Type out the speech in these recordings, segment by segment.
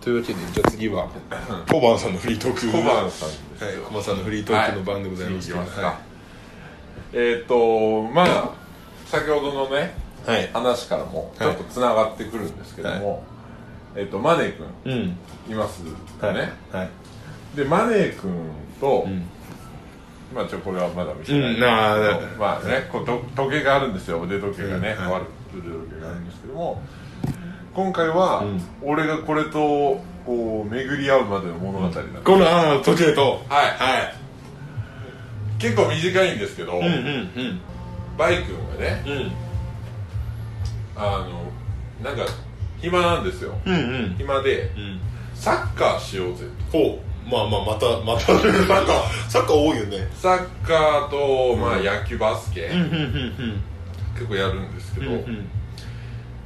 というわけでじゃあ次はコバンさんのフリートーク。小判さんです。はいコバンさんのフリートークの番でございますけどえっ、とまあ先ほどのねいはい。話からもちょっとつながってくるんですけども、えっ、とマネー君うん。いますね、はい。でマネー君と、ん。まあちょこれはまだ見せない、まあねこうと時計があるんですよ。腕時計がね、うんは腕時計があるんですけども今回は、うん。俺がこれとこう巡り合うまでの物語なんです、このあの時計と。はい。はい。結構短いんですけど、うんうんうん。バイ君がねうん。あのなんか暇なんですよ。うんうん。暇でうん。サッカーしようぜ。ほう。まあまあまたまた。サッカー。サッカー多いよね。サッカーと、まあ、野球バスケ、うん結構やるんですけど、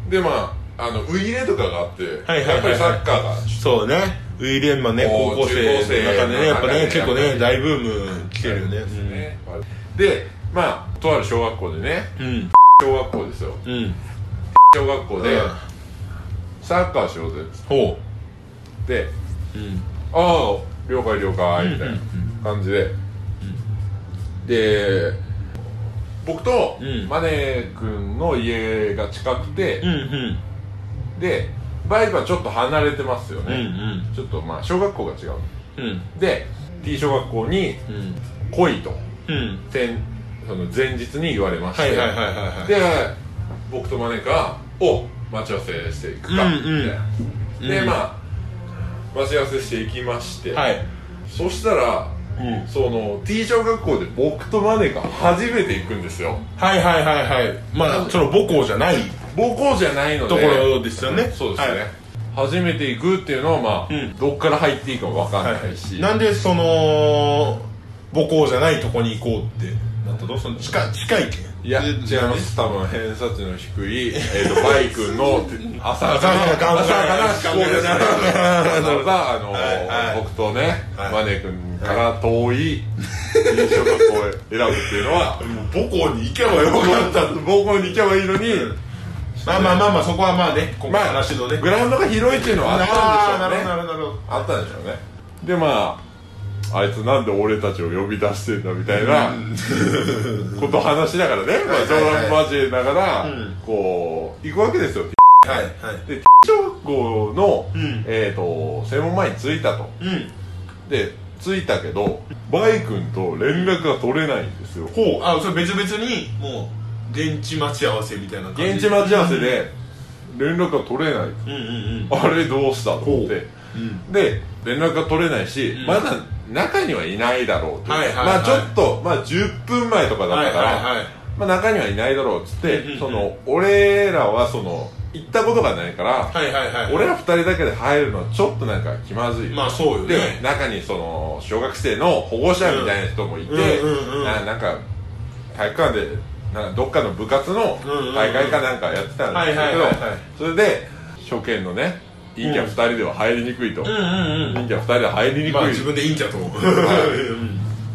でまああのウイイレとかがあって、はいはいはいはい。やっぱりサッカーが。そうね。ウィリアムはね高校生の中でねやっぱね結構ね中高生の中で大ブーム来てるよね。ですね。でまあとある小学校でねうん。小学校ですよ。うん。小学校で、サッカーしようぜっつっほてううん。ああ了解了解みたいな感じで、で僕とうん。マネー君の家が近くて、うんうんでバイクはちょっと離れてますようんうね、ん。ちょっとまあ小学校が違う。うん。で T 小学校にうん。来いと。うん。前その前日に言われまして、で僕とマネーが「お待ち合わせしていくか」うんうん。みたいな。で、うん。まあ待ち合わせしていきまして、はい。そしたらうん。その T 小学校で僕とマネが初めて行くんですよ。はいはいはいはい。まあその母校じゃない母校じゃないのでところですよね。そうですね、はい。初めて行くっていうのはまあ、うん。どっから入っていいか分かんないし、なんでその母校じゃないとこに行こうって？なったのその近い近いけんいや違います。多分偏差値の低い、えー、とバイ君の朝朝 朝かかな朝か思考ですねあのはいはい。僕とね、はい。マネ君から遠い小学校を選ぶっていうのは 母校に行けばよかった。母校に行けばいいのに、まあまあまあまあそこはまあね今まあ回話のね。グラウンドが広いっていうのはあったんでしょうね。あーなるほどあったんでしょうねでまああいつなんで俺たちを呼び出してんだみたいなことを話しながらね、まあ、冗談交えながら、うん。こう行くわけですよはいはい。で小学校の、うん。えー、と専門前に着いたと。うん。で着いたけどバイ君と連絡が取れないんですよ。ほう。あそれ別々にもう現地待ち合わせみたいな感じ。現地待ち合わせで連絡が取れない。うんうんあれどうしたと思って。う。ん。で連絡が取れないし、ん。まだ中にはいないだろうと、はいはいはい。まあちょっと、まあ、10分前とかだったから、はいはいはい。まあ、中にはいないだろうっつって、うんうんうん。その俺らはその行ったことがないから、はいはいはい俺ら2人だけで入るのはちょっとなんか気まずいまあそうよね。で中にその小学生の保護者みたいな人もいて、うんうんうん。ななんか体育館でどっかの部活の大会かなんかやってたんですけど、はいはいはいはい。それで初見のね陰キャ2人では入りにくいと、うんうんうん。陰キャ2人では入りにくい、まあ自分でいいんじゃと。思う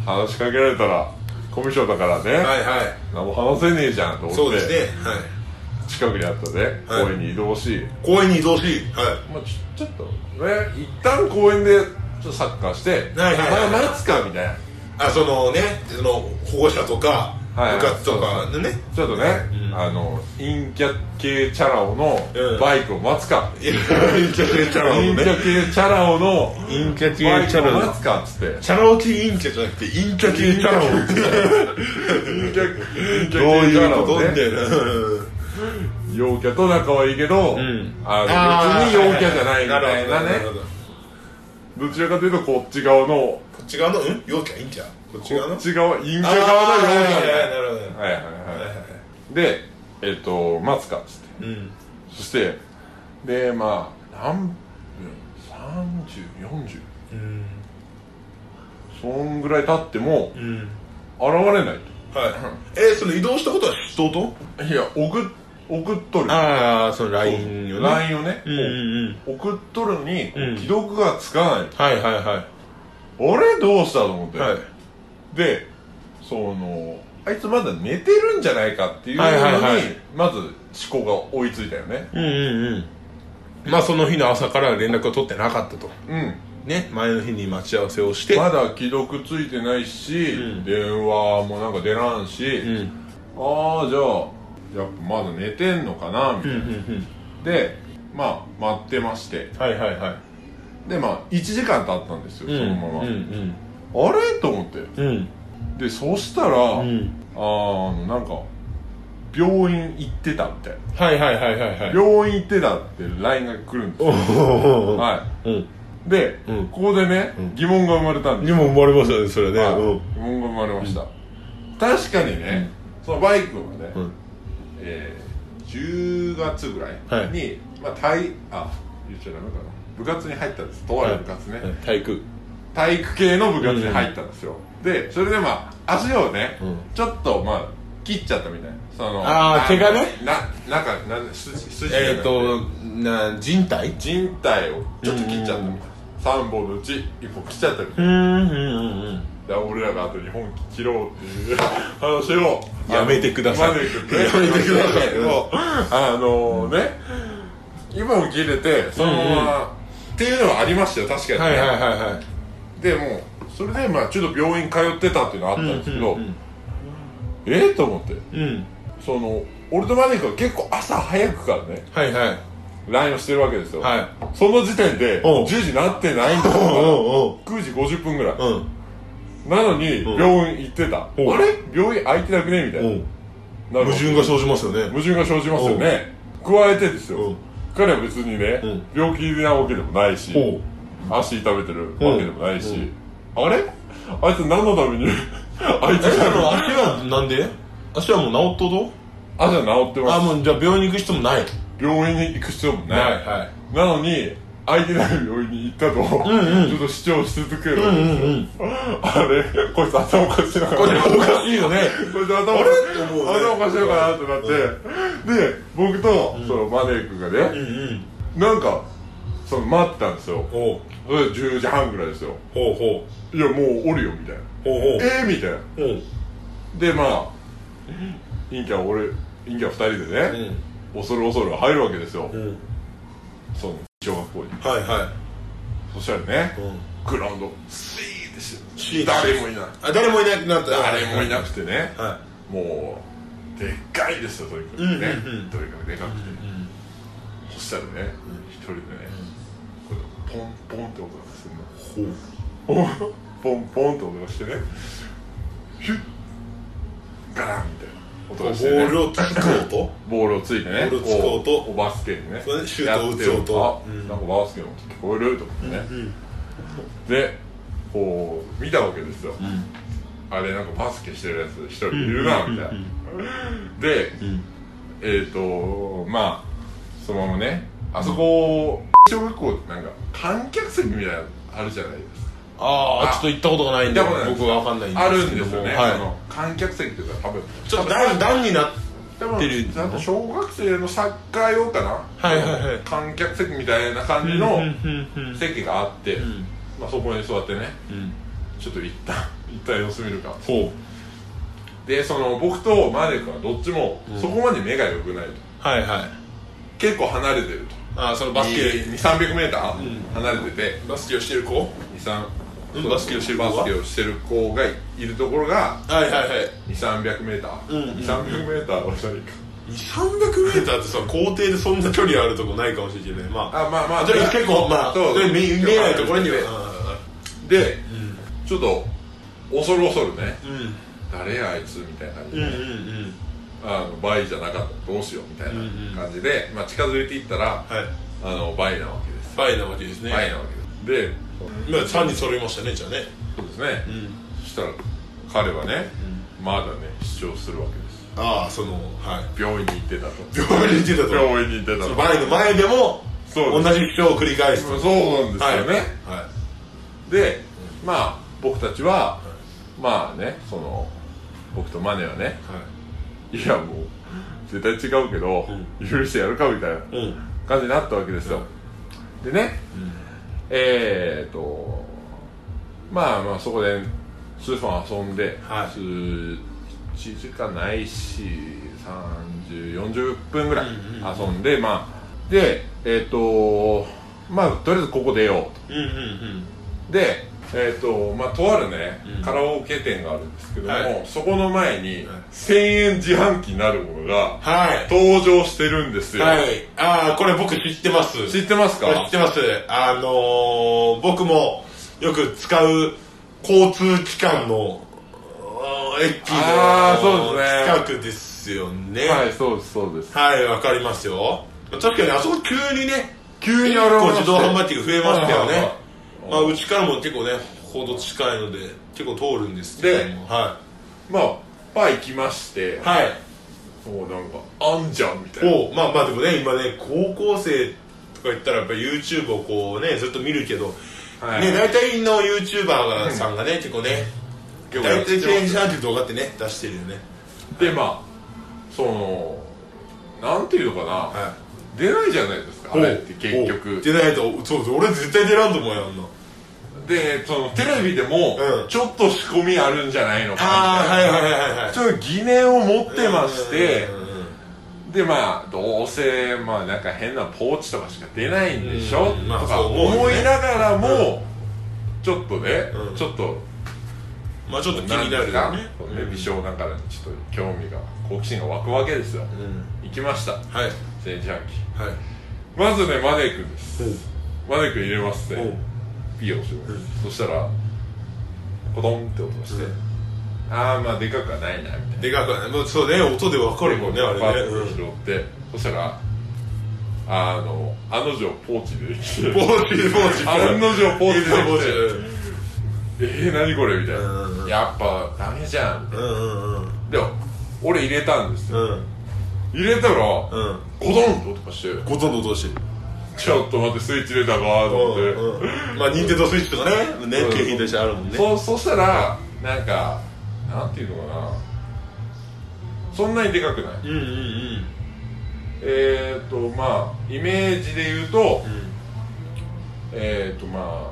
話しかけられたらコミュ障だからね、はいはい。何も話せねえじゃんと思ってそうですね。はい。近くにあったねはい公園に移動し、公園に移動しはい。まあ、ちょちょっとね一旦公園でちょっとサッカーして、はいはいはいまあ待つかみたいな。あそのねその保護者とかはい。部活とかでね。ちょっとね、うん。あの陰キャ系チャラ男うん。のバイクを待つか、陰キャ系チャラ陰キ男ねャ系チャラ男の陰キャ系バイクチャラ男。を待つかっつって。チャラ男陰キャじゃなくて陰キャ系チャラ男。って陰キャ系チどうャいうことラ男ね陽キャと仲はいいけど、ん。あの別に陽キャじゃないみたいなね。どちらかというとこっち側の。こっち側のうん？陽キャ陰キャこっち側の？こっち側？陰キャ側の陽キャあーはいはいはいなるほどはいはいはい。でえっと待つかっつって。うん。そしてでまあ何分？3040うんそんぐらい経ってもうん。現れないはい。えその移動したことは人と？といや送っ送っとる。ああその LINE よね。LINE をね、うんうんうん。送っとるのに、うん。既読がつかない。はいはいはあれ？どうしたと思って、いはいでそのあいつまだ寝てるんじゃないかっていうのに、はいはいはい。まず思考が追いついたよね。うんうんうん。まあその日の朝から連絡を取ってなかったと。うん。ね前の日に待ち合わせをして、まだ既読ついてないし、うん。電話もなんか出らんし、うん。ああじゃあやっぱまだ寝てんのかなみたいな、うんうんうん。でまあ待ってまして。はいはいはい。でまあ1時間経ったんですよ、そのまま、うんあれ？と思って。うん。うんでそしたら、うん。あのなんか病院行ってたみたいな。はいはいはいはいはい。病院行ってたって LINE が来るんですよ。おはうん。いで、うん。ここでね、うん。疑問が生まれたんですにも生まれましたねそれね。はい。うん。疑問が生まれました、確かにね、そのバイクはね、うん。えー10月ぐらいに、まあ体あ言っちゃダメかな。部活に入ったんです。とある部活ね、体育体育系の部活に入ったんですよ、でそれでまあ足をね、うん。ちょっとまあ切っちゃったみたいな。そのあー怪我ね？ななんかなん筋筋がえっとな人体？人体をちょっと切っちゃったみたいな、3本のうち1本切っちゃったみたいな、うんうんうんで俺らがあと2本切ろうっていう話をやめてください。ねやめてください。あのね2本切れてそのまま、っていうのはありましたよ確かにね、はいはいはいはいでもうそれでまあちょっと病院通ってたっていうのはあったんですけど、うんえっ、と思って。うん。その俺とマネー君は結構朝早くからねはいはい。LINE をしてるわけですよ、はい。その時点でおう。10時なってないんですよお9時50分ぐらい、うん。なのにうん。病院行ってた、あれ？病院空いてなくね？みたいな。う。んなる矛盾が生じますよね。矛盾が生じますよね。加えてですよ、う。ん彼は別にね、うん。病気なわけでもないし、足痛めてるわけでもないし、うん。あれ？あいつ何のために？あいつの足はなんで？足はもう治っとと足は治ってます。あもうじゃあ病院に行く必要もない。病院に行く必要もない、はいなのに空いてない病院に行ったと、んうん。ちょっと主張し続けるうんわけですよ、うんうんあれ？こいつ頭おかしいのかな？これおかしいよね。こいつ頭おかしい。頭おかしいのかな？ってなって、で僕と、そのマネー君がね、うんうん。なんかその待ってたんですよ。ほう。それで10時半ぐらいですよ。ほうほいやもうおるよみたいな。うほうほう。えー、みたいな。ほう。でまあ陰キャ俺陰キャ2人でね、恐る恐る入るわけですよ、うん。その小学校に。はいはそしたらね、いうん。グラウンドスイーってしてシーン誰もいない。あ誰もいなくなった。誰もいなくてね、はもうでっかい。ですよとにかくね、うんうんうんとにかくでかくて、そしたらね一、人でね、ポンポンって音がするのほうポンポンって音がしてねヒュッガランみたいな音がしてねールをつこうとボールをついてねボールをつこうとおバスケにねそれシュートを打つ音やってうんなんかバスケの音聞こえると思ってね、うんでこう見たわけですよ、うんあれなんかバスケしてるやつ一人いるなみたいな、でうんえっ、とまあそのままねあそこを小学校ってなんか観客席みたいなのあるじゃないですか。ああちょっと行ったことがないんで僕は分かんないんですあけどるんですよね、はい。その観客席っていうか多分ちょっと段段になってるちゃんと小学生のサッカー用かな？はいはいはい。観客席みたいな感じのうんうん席があって、うん。まあ、そこに座ってねうん。ちょっと一旦一旦様子見るか。ほでその僕とマネ君はどっちもうん。そこまで目が良くないと、うはいはい。結構離れてるとああそのバスケ2 3 0 0メーターうん離れてて。バスケをしてる子？23うん。バスケをしてる子がバスケをしてる子がいるところがはいはいはい。2 3 0 0メーター、うん。2 3 0 0メーターは何か。300メーターってさ校庭でそんな距離あるとこないかもしれない。まああまあまあ結構まあ見見えないところには。でうん。ちょっと恐る恐るね。うん。誰やあいつみたいな感じで、うんうんうんあのバイじゃなかったらどうしようみたいうんうん。な感じで、まあ、近づいていったらはい。あのバイなわけです。バイなわけですね。バイなわけです。で今3人揃いましたねじゃあね。そうですね、うん。そしたら彼はね、まだね主張するわけです。ああそのはい。病院に行ってたと。病院に行ってたと。病院に行ってたと。その前でもそう同じ主張を繰り返すそうなんですよね、はでまあ僕たちはまあねその僕とマネはねいはいやもう絶対違うけど、許してやるかみたいなうん。感じになったわけですよ、でね、えー、とまあまあそこで数分遊んで、はい。数1時間ないし3040分ぐらいうんうん遊んで、まあでえっ、とまあとりあえずここ出よううんうんうん。とでえっ、とまあとあるね、うん。カラオケ店があるんですけども、はい。そこの前に、はい。1000円自販機なるものがはい。登場してるんですよ、はい。ああこれ僕知ってます。知ってますか？知ってます。あのー、僕もよく使う交通機関のあー駅あーそうですね。の近くですよね。はいそうですそうです。はいわかりますよ。確かにあそこ急にね急に現結構れまして。自動販売機が増えましたよねまあうちからも結構ねほど近いので結構通るんですけどもはまあパー行きましていはい。もうなんかあんじゃんみたいな。おまあまあでもね今ね高校生とか言ったらやっぱり YouTube をこうねずっと見るけど、はい。ね大体の YouTuber さんがね、結構ね結構大体チェンジなんていう動画ってね出してるよね。でまあそのなんていうのかな、は出ないじゃないですかあれって結お局出ないとそうそう俺絶対出らんと思うよあんなでそのテレビでもうん。ちょっと仕込みあるんじゃないのかみたいな。はいはいはいちょっと疑念を持ってましてうんうんうんでまあどうせまあなんか変なポーチとかしか出ないんでしょ？うんまあとか思いながらもちょっとねうん。ちょっとまあちょっと気になるよね。ね美少なんかにちょっと興味が好奇心が湧くわけですよ。うん。行きました。はい。正自販機はい。まずねマネー君です。マネー君入れますねピーをしうん。そしたらコトンって音がして、うん。ああまあでかくはないなみたいな。でかくはねもうそうね音でわかるもんねあれパねッと拾って、そしたらあの案の定ポーチできてポーチポーチ。案の定ポーチでポーチ。えー、何これみたいな、うん。やっぱダメじゃんみたいうんうんうん。なでも俺入れたんですよ、うん。入れたら、うん。コトンって音がして。ほとんど落としてるちょっと待ってスイッチ入れたかと思って、うんまあ任天堂スイッチとかね。ね景品としてあるもんね。そそしたらなんかなんていうのかな。そんなにでかくない。うんうんうん。えっ、ー、とまあイメージで言うと、うん。えっ、ー、とまあ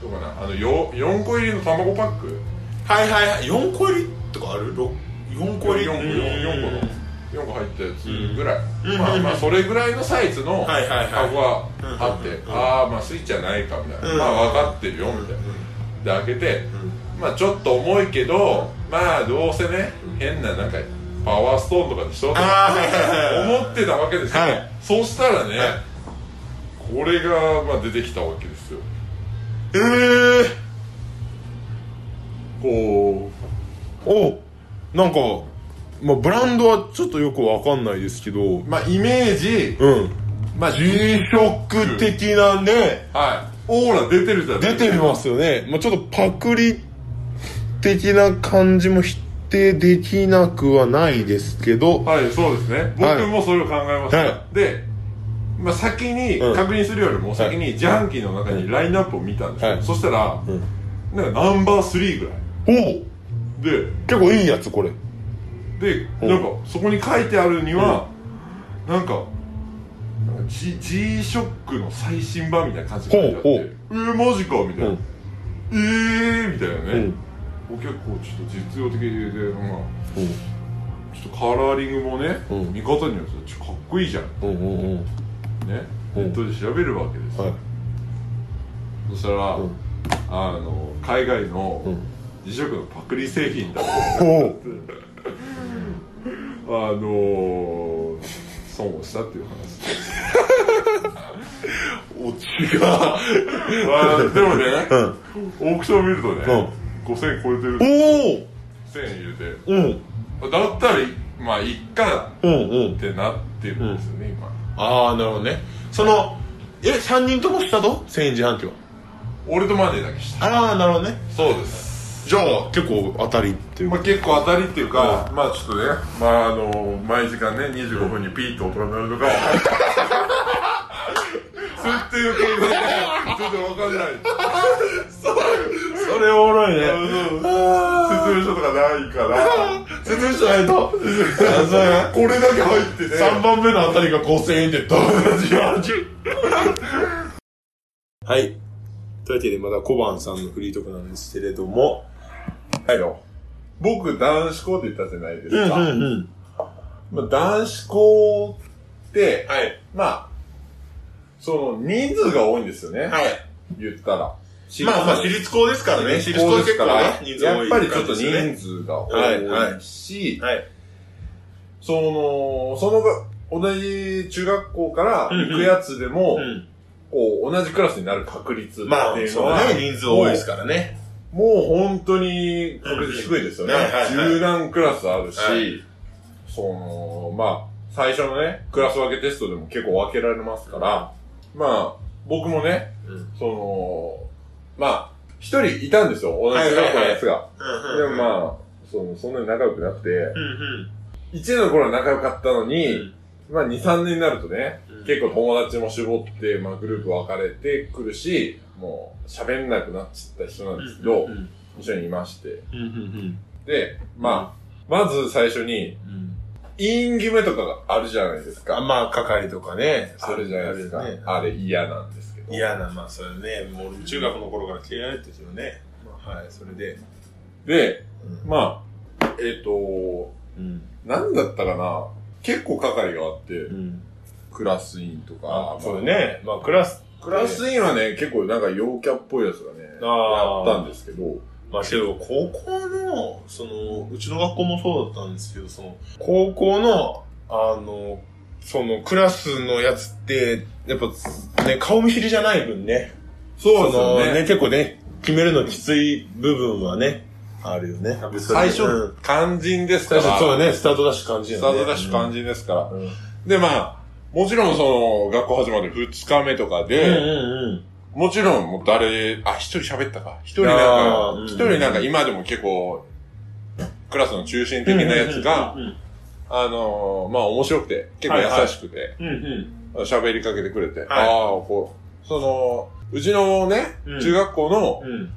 どうかな。あのよ4個入りの卵パック。はいはいはい。4個入りとかある？ろ4個入り？4個うん4個の4個入ったやつぐらい、うん。まあまあそれぐらいのサイズの箱があって、うん。ああまあスイッチはないかみたいな、うん。まあ分かってるよみたいな、で開けて、まあちょっと重いけどまあどうせね変ななんかパワーストーンとかでしょと思ってたわけですよ、はい。そうしたらね、はい。これがまあ出てきたわけですよ。ええこおなんかまあブランドはちょっとよくわかんないですけど。うまあイメージうん。まあ G ショック的なねはい。オーラ出てるじゃない出てますよね、まあ、ちょっとパクリ的な感じも否定できなくはないですけど。はいそうですね。はい。僕もそれを考えました、はい。で、まあ、先にうん。確認するよりも先に自販機の中にラインナップを見たんですよ、はい。そしたら、ん。なんかナンバー3ぐらい。おおで結構いいやつこれでなんかそこに書いてあるには、なんかなんか G, G ショックの最新版みたいな感じで書いてあってえー、マジかみたいな、うん。えーみたいなね、うん。結構ちょっと実用的で、まあ、うん。ちょっとカラーリングもね、うん。見方によってちょっとかっこいいじゃん。ねうんうん。うん。ネットで調べるわけですよ、はい。そしたら、うん。あの海外のうん。自食のパクリ製品だとおう あのー、損をしたっていう話。オチが。あーでもね、うん。オークション見るとね、5000円超えてる。お1000円入れて。おうん。だったらまあいっかうんうん。ってなってるんですよね、今。ああなるほどね。そのえ三人ともしたと？千円自販機は。俺とマネーだけした。ああなるほどね。そうですじゃあ結構当たりっていうまあ、結構当たりっていうか、まあちょっとね、まああの毎時間ね、25分にピーッと音が鳴るとか、そうっていう系で、ちょっとわかんない。それおもろいね。説明書とかないから、説明しないと。あそうやこれだけ入ってね、3番目のあたりが5000円ってどう自販機はい。というわけでまだ小判さんのフリートークなんですけれどもはいよ。僕、男子校って言ったじゃないですか。うんまあ、男子校って、はいまあ、その人数が多いんですよね。はい。言ったら。まあまあ、私立校ですからね。私私立校ですから、ね、人数多いやっぱりちょっと人数がはいは多いし、はい。その、そのが、同じ中学校からうんうん行くやつでも、うん。こう、同じクラスになる確率っていうのまあ、は、そうね、人数多いですからね。もう本当に確率低いですよね。十何クラスあるし、はいその、まあ、最初のね、クラス分けテストでも結構分けられますから、まあ、僕もね、うん。その、まあ、一人いたんですよ、同じ中学校のやつが。うんでもまあ、その、そんなに仲良くなくて、うん1年の頃は仲良かったのに、うん。まあ2、3年になるとね、うん結構友達も絞って、まあグループ分かれてくるし、もう喋んなくなっちゃった人なんですけど、うん一緒にいまして。うんうんで、まあ、まず最初に、うん。イン決めとかがあるじゃないですか。あまあ、係とかね。あるじゃないですか。あるねあれ嫌なんですけど。嫌な、まあ、それね、もう中学の頃から嫌いだったですよね。まあ、はい、それで。で、うん。まあ、えっ、と、うん。なんだったかな結構係があって、うん。クラス委員とか。あそうだね。まあ、クラス。クラス委員はね、結構なんか陽キャっぽいやつがね、あったんですけど、まあけど、高校の、その、うちの学校もそうだったんですけど、その、高校の、あの、その、クラスのやつって、やっぱ、ね、顔見知りじゃない分ね。そうですよのね。結構ね、決めるのきつい部分はね、あるよね。最初、うん肝心ですから。そうだね、スタートダッシュ感じスタートダッシュ肝心ですから。うん。うんで、まあ、もちろんその、学校始まる2日目とかうんで、うんもちろんもう誰、あ、一人喋ったか。一人なんあかー、一人なんか今でも結構、クラスの中心的なやつがう、んあのー、まあ面白くて、結構優しくて、うんうん。喋りかけてくれて、はいああ、こう、その、うちのねうん、中学校の、うん。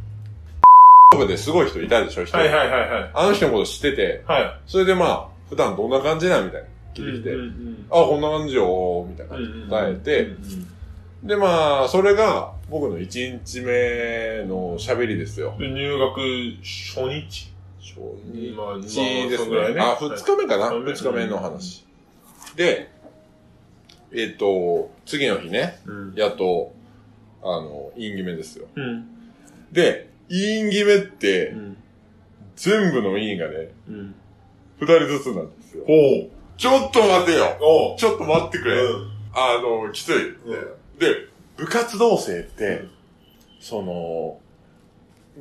部ですごい人いたでしょ、一人。はいはいはいはい。あの人のこと知ってて、はい。それでまあ、普段どんな感じなんみたいな。聞いてきて、うんうんあ、こんな感じよ、みたいなうんうんうん。答えて、でまあ、それが僕の1日目の喋りですよ。で入学初日？初日ですね。ねあ、2日目かな？はい ?2 日目の話。で、えっと、次の日ね、うん。やっと、あの、イン決めですよ。うん。で、イン決めってう、ん。全部のインがね、うん。2人ずつなんですよ。ほう。ちょっと待てよ。ちょっと待ってくれ。うん。あの、きつい。うんで、部活動生って、その、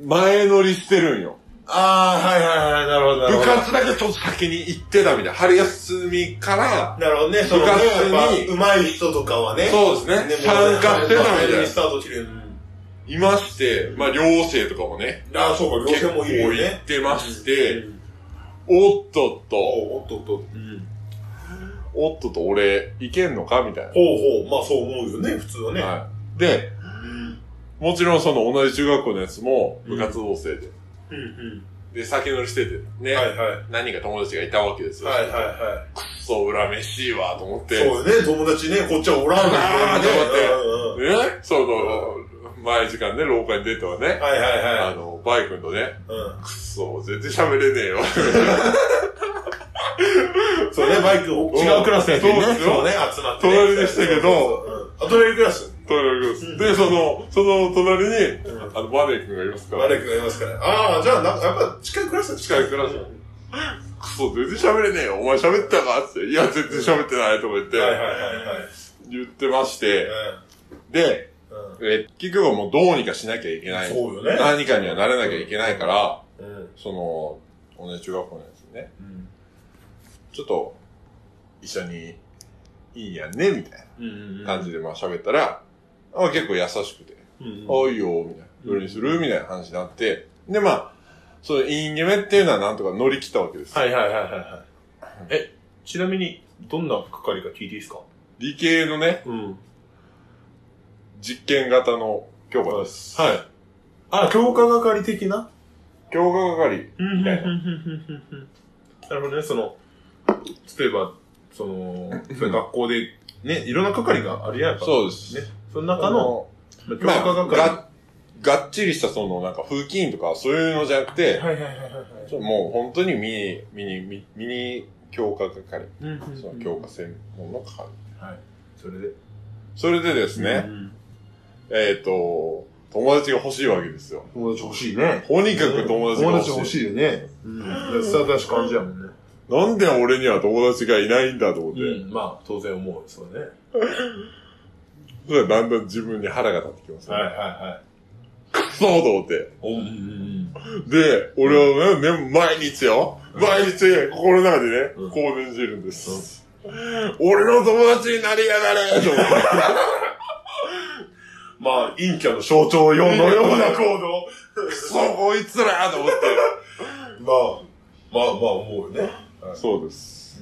前乗りしてるんよ。ああ、はいはいはい、なるほど、なる部ほど。活だけちょっと先に行ってたみたいな。春休みから、なるほどね、部活にやっぱ、上手い人とかはね。そうですねも参加してたみたいなスタート切れる。いまして、まあ、寮生とかもね、ああ、そうか、結構両手もいるよ行ねっ。てまして、うんおっとっと、おっとっと。うん。おっとっと俺、いけんのかみたいな。ほうほう、まあそう思うよね、普通はね。はい。で、もちろんその同じ中学校のやつも部活動生で、うんうん。で、酒乗りしてて、ね、はいはい。何人か友達がいたわけですよ。はいはいはくっそ裏飯いわと思っい。て、そうよね、友達ね、こっちはおらんのにねあーと思ってうんうんね、その、前時間ね、廊下に出てはね、はいはいはい。あの、バイ君とね、うん。くっそ、全然喋れねえよ。そうね、バイク、違うクラスのやつにね、そうね、集まってね。隣でしたけどそうそうそう、うんあ、隣クラス。隣でその、その隣に、あの、バネ君がいますから、マレクがいますから。ああ、じゃあ、なんか、やっぱ近いクラスだ近いクラスくそ、全然喋れねえよ。お前喋ったかって。いや、全然喋ってないとか言って、はいはいはいはい。言ってまして、で、うん。え、結局はもうどうにかしなきゃいけない。そうよね何かにはならなきゃいけないから。その、同じ中学校のやつにね、うん。ちょっと、一緒に、いいやんね、みたいうん。な感じでまあ喋ったら、あ結構優しくて、うん。あ、いいよ、みたいな。どれにする？みたいな話になって、で、まあ、その、いい夢っていうのはなんとか乗り切ったわけです。はいはいはいはいはい。え、ちなみに、どんな係か聞いていいですか？理系のね、うん。実験型の教科です。はい。あ、強化係的な？教科係。うんたいななるほどね、その、例えば、その、それ学校で、ね、いろんな係があるやんか。そうですね。その中の、強まあ、化係。が、がっちりしたその、なんか、風紀委員とかそういうのじゃなくて、はいはいはいはいはい。ちょもう本当にミニ、ミニ、ミミニ強化係。うんその強化専門の係。はい。それで。それでですね、うんえっ、と、友達が欲しいわけですよ。友達欲しいね。とにかく友達が欲しい。友達欲しいよね。うん。スタートし感じやもんね。なんで俺には友達がいないんだと思って。うん。まあ、当然思う。そうね。それだんだん自分に腹が立ってきますね。はいはくそーと思って。で、俺はね、ね毎日よ。毎日、心の中でね、うんこう念じるんです。俺の友達になりやがれと思って。まあ、陰キャの象徴用のような行動。く そ、こいつらと思って。まあ、まあまあ思うよね。そうです。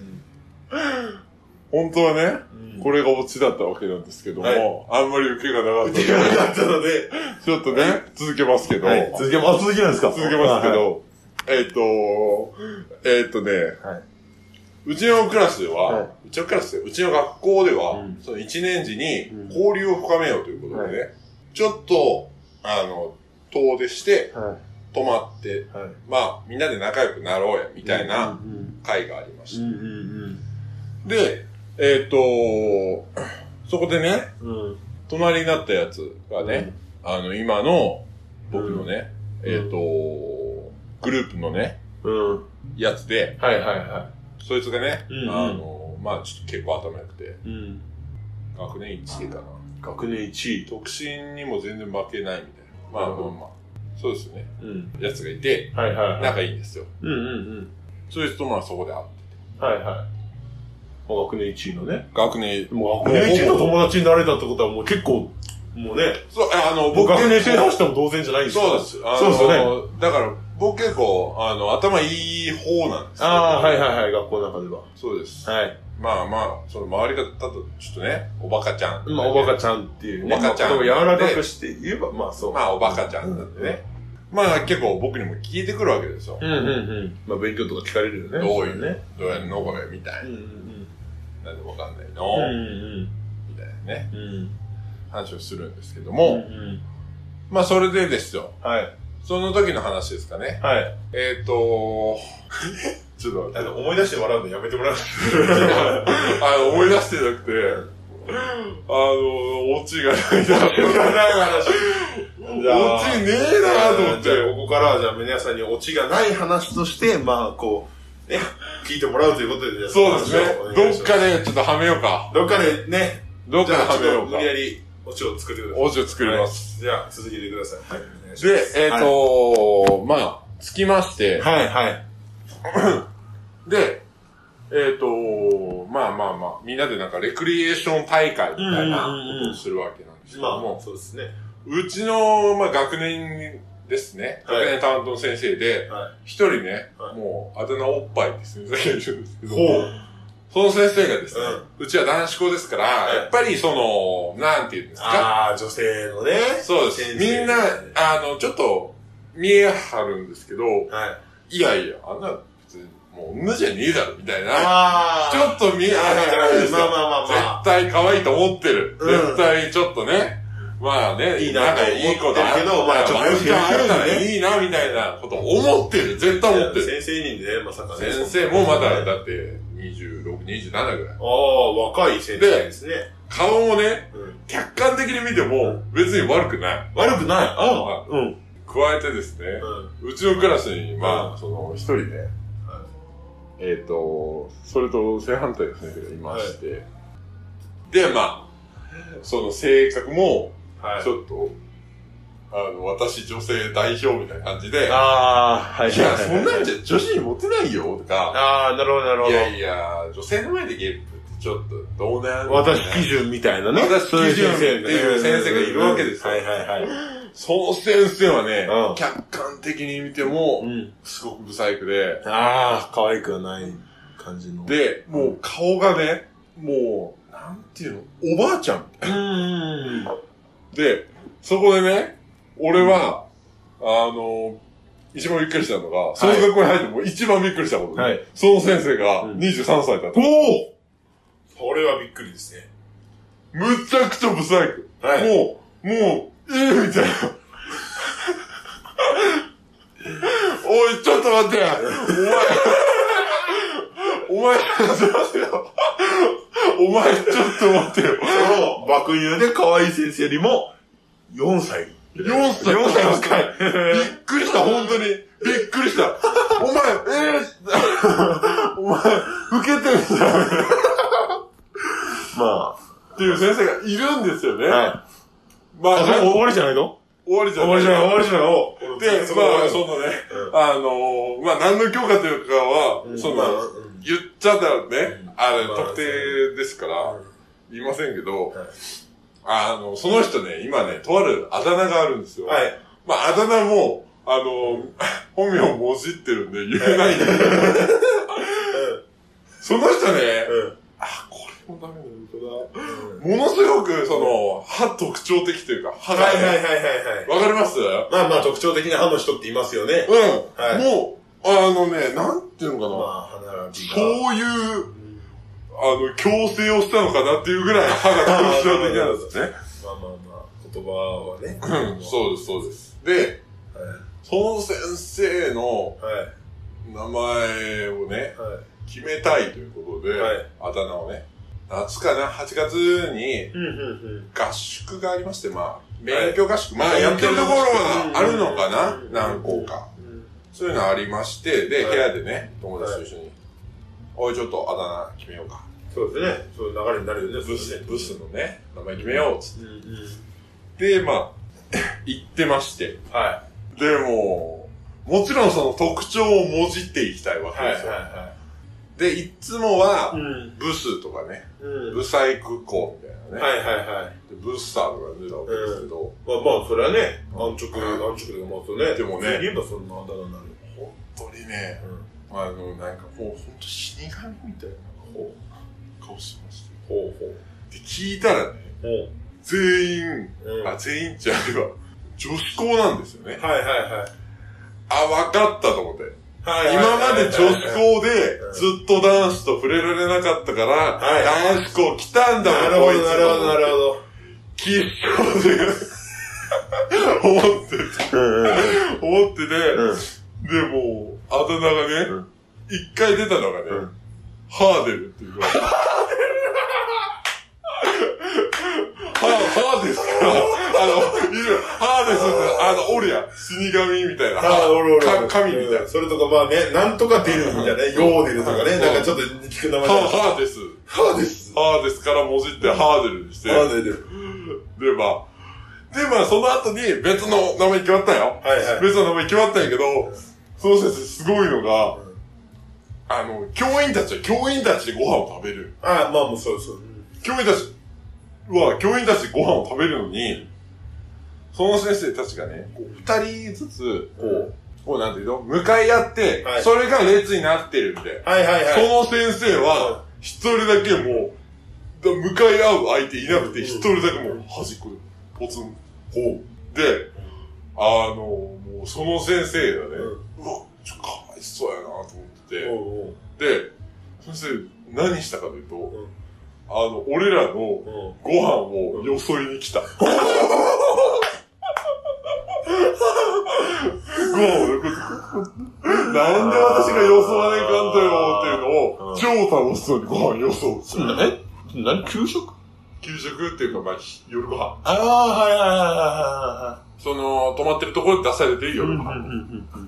本当はね、うん。これがオチだったわけなんですけども、はい。あんまり受けがなかったので、手がなかったので、ちょっとね、続けますけど、はい。続けます。続けなんですか。続けますけど、えっ、と、えっ、とね、はい。うちのクラスでは、はい。うちのクラスで、うちの学校では、うん。その1年時にうん。交流を深めようということでね、ちょっと、あの、遠出して、は泊まって。まあ、みんなで仲良くなろうや、みたいなうん会がありました。うんうんで、えっ、と、そこでね、うん。うん。隣になったやつがね、あの、今の、僕のね、うんえっ、と、グループのね、うん。やつで、はいはいはそいつがね、うんうんあの、まあちょっと結構頭良くて、い。うん。学年1位かな。学年1位。特進にも全然負けないみたいな。まあまあまあ。そうですよね。うん。やつがいて、はいはいはい。仲いいんですよ。うんうんうん。そいつとまあそこで会って。はいはい。もう学年1位のね。学年、もう学年1位の友達になれたってことはもう結構、もうね、そう、あの、僕僕学年制覇しても同然じゃないんですかそうです。あのそうですよね。だから、僕結構、あの、頭いい方なんですよ。ああ、はいはいはい、学校の中では。そうです。はい。まあまあ、その周りが、ただ、ちょっとね、おバカちゃん。まあ、おバカちゃんっていうね。おバカちゃんまあ柔らかくして言えば、まあそう。まあ、おバカちゃんなんでね。まあ、結構僕にも聞いてくるわけですよ。うんうんうん。まあ、勉強とか聞かれるよね。どういうね。どうやるのこれ、みたいうんうな。んなんでわかんないうん。の、うんみたいなね、うんうん。話をするんですけどうんも、うん。まあ、それでですよ。はい。その時の話ですかね。はい。えっ、と ちょっと。思い出して笑うのやめてもらう。あの、思い出してなくて、あの、オチがないな。じゃあオチねえなと思って。ここからは、じゃあ、皆さんにオチがない話として、まあ、こう、ね、聞いてもらうということで、そうですねどっかでちょっとはめようか。どっかでね、どっかではめようか無理。やり、オチを作ってください。オチを作ります。はい。じゃあ、続けてください。はい。で、すえっ、とまあ、つきまして、はい、はい。で、えっ、とまあまあまあ、みんなでなんかレクリエーション大会みたいなことをするわけなんですけまあ、ども、そうですね。うちの、まあ、学年ですね、はい。学年担当の先生で、は一人ね、はい。もう、あだ名おっぱいって先生がいるんですけど、その先生がですね、うちは男子校ですから、はい。やっぱりその、なんていうんですか、ああ、女性のね。そうです。みんな、あの、ちょっと、見えはるんですけど、はい。いやいや、あんな、もう、女じゃねえだろ、みたいな。あちょっと見えはるんですよ。まあまあまあまあ絶対可愛いと思ってる。うん絶対ちょっとね、まあね、いいな仲いい子だ思ってるけどまあちょっとワンチャンあったらねいいな、みたいなこと思ってる。絶対思ってる。先生にね、まさかね。先生もまだ、あだって、26、27ぐらい。あ、若い先生ですね。顔もね、うん客観的に見ても、別に悪くない。悪くない。あああ、うん。加えてですね、うちのクラスに、まうあ、その、一人ね、えっ、と、それと正反対の先生がいまして、で、まあ、その性格も、はいち。ょっと、あの、私女性代表みたいな感じで、いああ、はい。や、そんなんじゃ女子にモテないよ、とか、ああ、なるほど、なるほいど。やいや、女性の前でゲップってちょっと、どうなん私基準みたいなね。私基準っていう先生がいるわけですよはいはいはい。その先生はね、うん客観的に見ても、うん。すごくブサイクで、ああ、可愛くはない感じの。、で、もう顔がね、もう、なんていうの、おばあちゃんみたいうーん。な。で、そこでね、俺は、あの、一番びっくりしたのが、その学校に入っても一番びっくりしたことで、はいその先生がうん23歳だった。おおそれはびっくりですね。むちゃくちゃブサイク。はい。もう、もう、ええみたいな。おい、ちょっと待ってお前、お前、ちょっと待ってよ。お前ちょっと待ってよ。その爆乳で可愛い先生よりも、4歳。4歳4歳若い。びっくりした、本当に。びっくりした。お前、えー、お前、老けてるじゃん。っまていう先生がいるんですよね。あ、はい。まあ、終わりじゃないの？終わりじゃない。終わりじゃない、終わりじゃない。おで、まあ、そのね、うんあのー、まあ、何の許可というかは、うん。そん言っちゃったらね、あれ、まあ特定ですから、言いませんけど、はい。あの、その人ね、今ね、とあるあだ名があるんですよ。はい。まあ、あだ名も、あの、本名をもじってるんで言えないんだけど、その人ね、うん。あ、これもダメなのかな。ものすごく、その、歯特徴的というか、歯がね、はいはいはいはいはい。わかります？まあまあ特徴的な歯の人っていますよね。うん。はいもう、あのね、なんていうのかな。まあ、歯並びが。そういう、あの、矯正をしたのかなっていうぐらい歯が特徴的なんですね。まあまあまあ、言葉はね。うん、そうです、そうです。で、その先生の。名前をね、はい。決めたいということで、はいあだ名をね、夏かな、8月に。合宿がありまして、まあ、免許合宿、まあ、はいやってるところはあるのかなうん何校か。うんそういうのありまして、で、はい部屋でね、友達と一緒に、おい、ちょっとあだ名決めようか。そうですね。そういう流れになるよね。ブス、ブスのね、名前決めようっつっ。て。で、まあ、言ってまして。はでも、もちろんその特徴をもじっていきたいわい。はいけですよ。はで、いつもは。ブスとかね、うん。ブサイク校みたいなね。はいはいはい。でブッサーとか出たわけですけど、まあまあ、それはね、安直、安直でもそうね。でもね言えばそんなあだ名になる。本当にね、うん。あの、なんかもう本当死神みたいなこう顔してまして。ほうほで、聞いたらね、全員。あ、全員じゃあれば、女子校なんですよね。はいはいはい。あ、わかったと思って。今まで女子校でうんずっと男子と触れられなかったから、はい男子校来たんだなるほど、なるほど、なるほど。きっしょで、思ってて。思ってて、うん。で、もう、あだ名がねうん、一、回出たのがね、うんハーデルっていうのが。ハ ハーですから、あの、いる、ハーですって、あの、おるやん。死神みたいな。あ、おるおる。か神みたいなうん。それとかまあね、なんとか出るみたいなね。ヨーデルとかね。うんなんかちょっと聞く名前ハだ。ハーです。ハーです。ハーですから文字ってハーデルにして。ハーデル。で、まあ。で、まあ、その後に別の名前決まったよ。はいはい。別の名前決まったんやけど、その先生すごいのが、あの、教員たちは教員たちでご飯を食べる。あまあもうそうそう。教員たちは、教員たちでご飯を食べるのに、その先生たちがね、こう二人ずつ、こう、こうなんていうの？向かい合って、はい。それが列になってるんで、はいはいはい。その先生は、一人だけもう、だ向かい合う相手いなくて、一人だけもう端っこで、ポツン、こう。で、あの、もうその先生がね、うわ、ちょ、かわいそうやなと思ってて、おうおうで、先生、何したかというと、んあの、俺らのご飯をよそいに来た。ご飯をよこなんで私がよそわねえかんだよっていうのを、超楽しそうにご飯よそう。え何給食？給食っていうか、まあ、ひ夜ご飯。ああ、はいはいはいはその、泊まってるところで出されてるいはい。夜ご飯。うん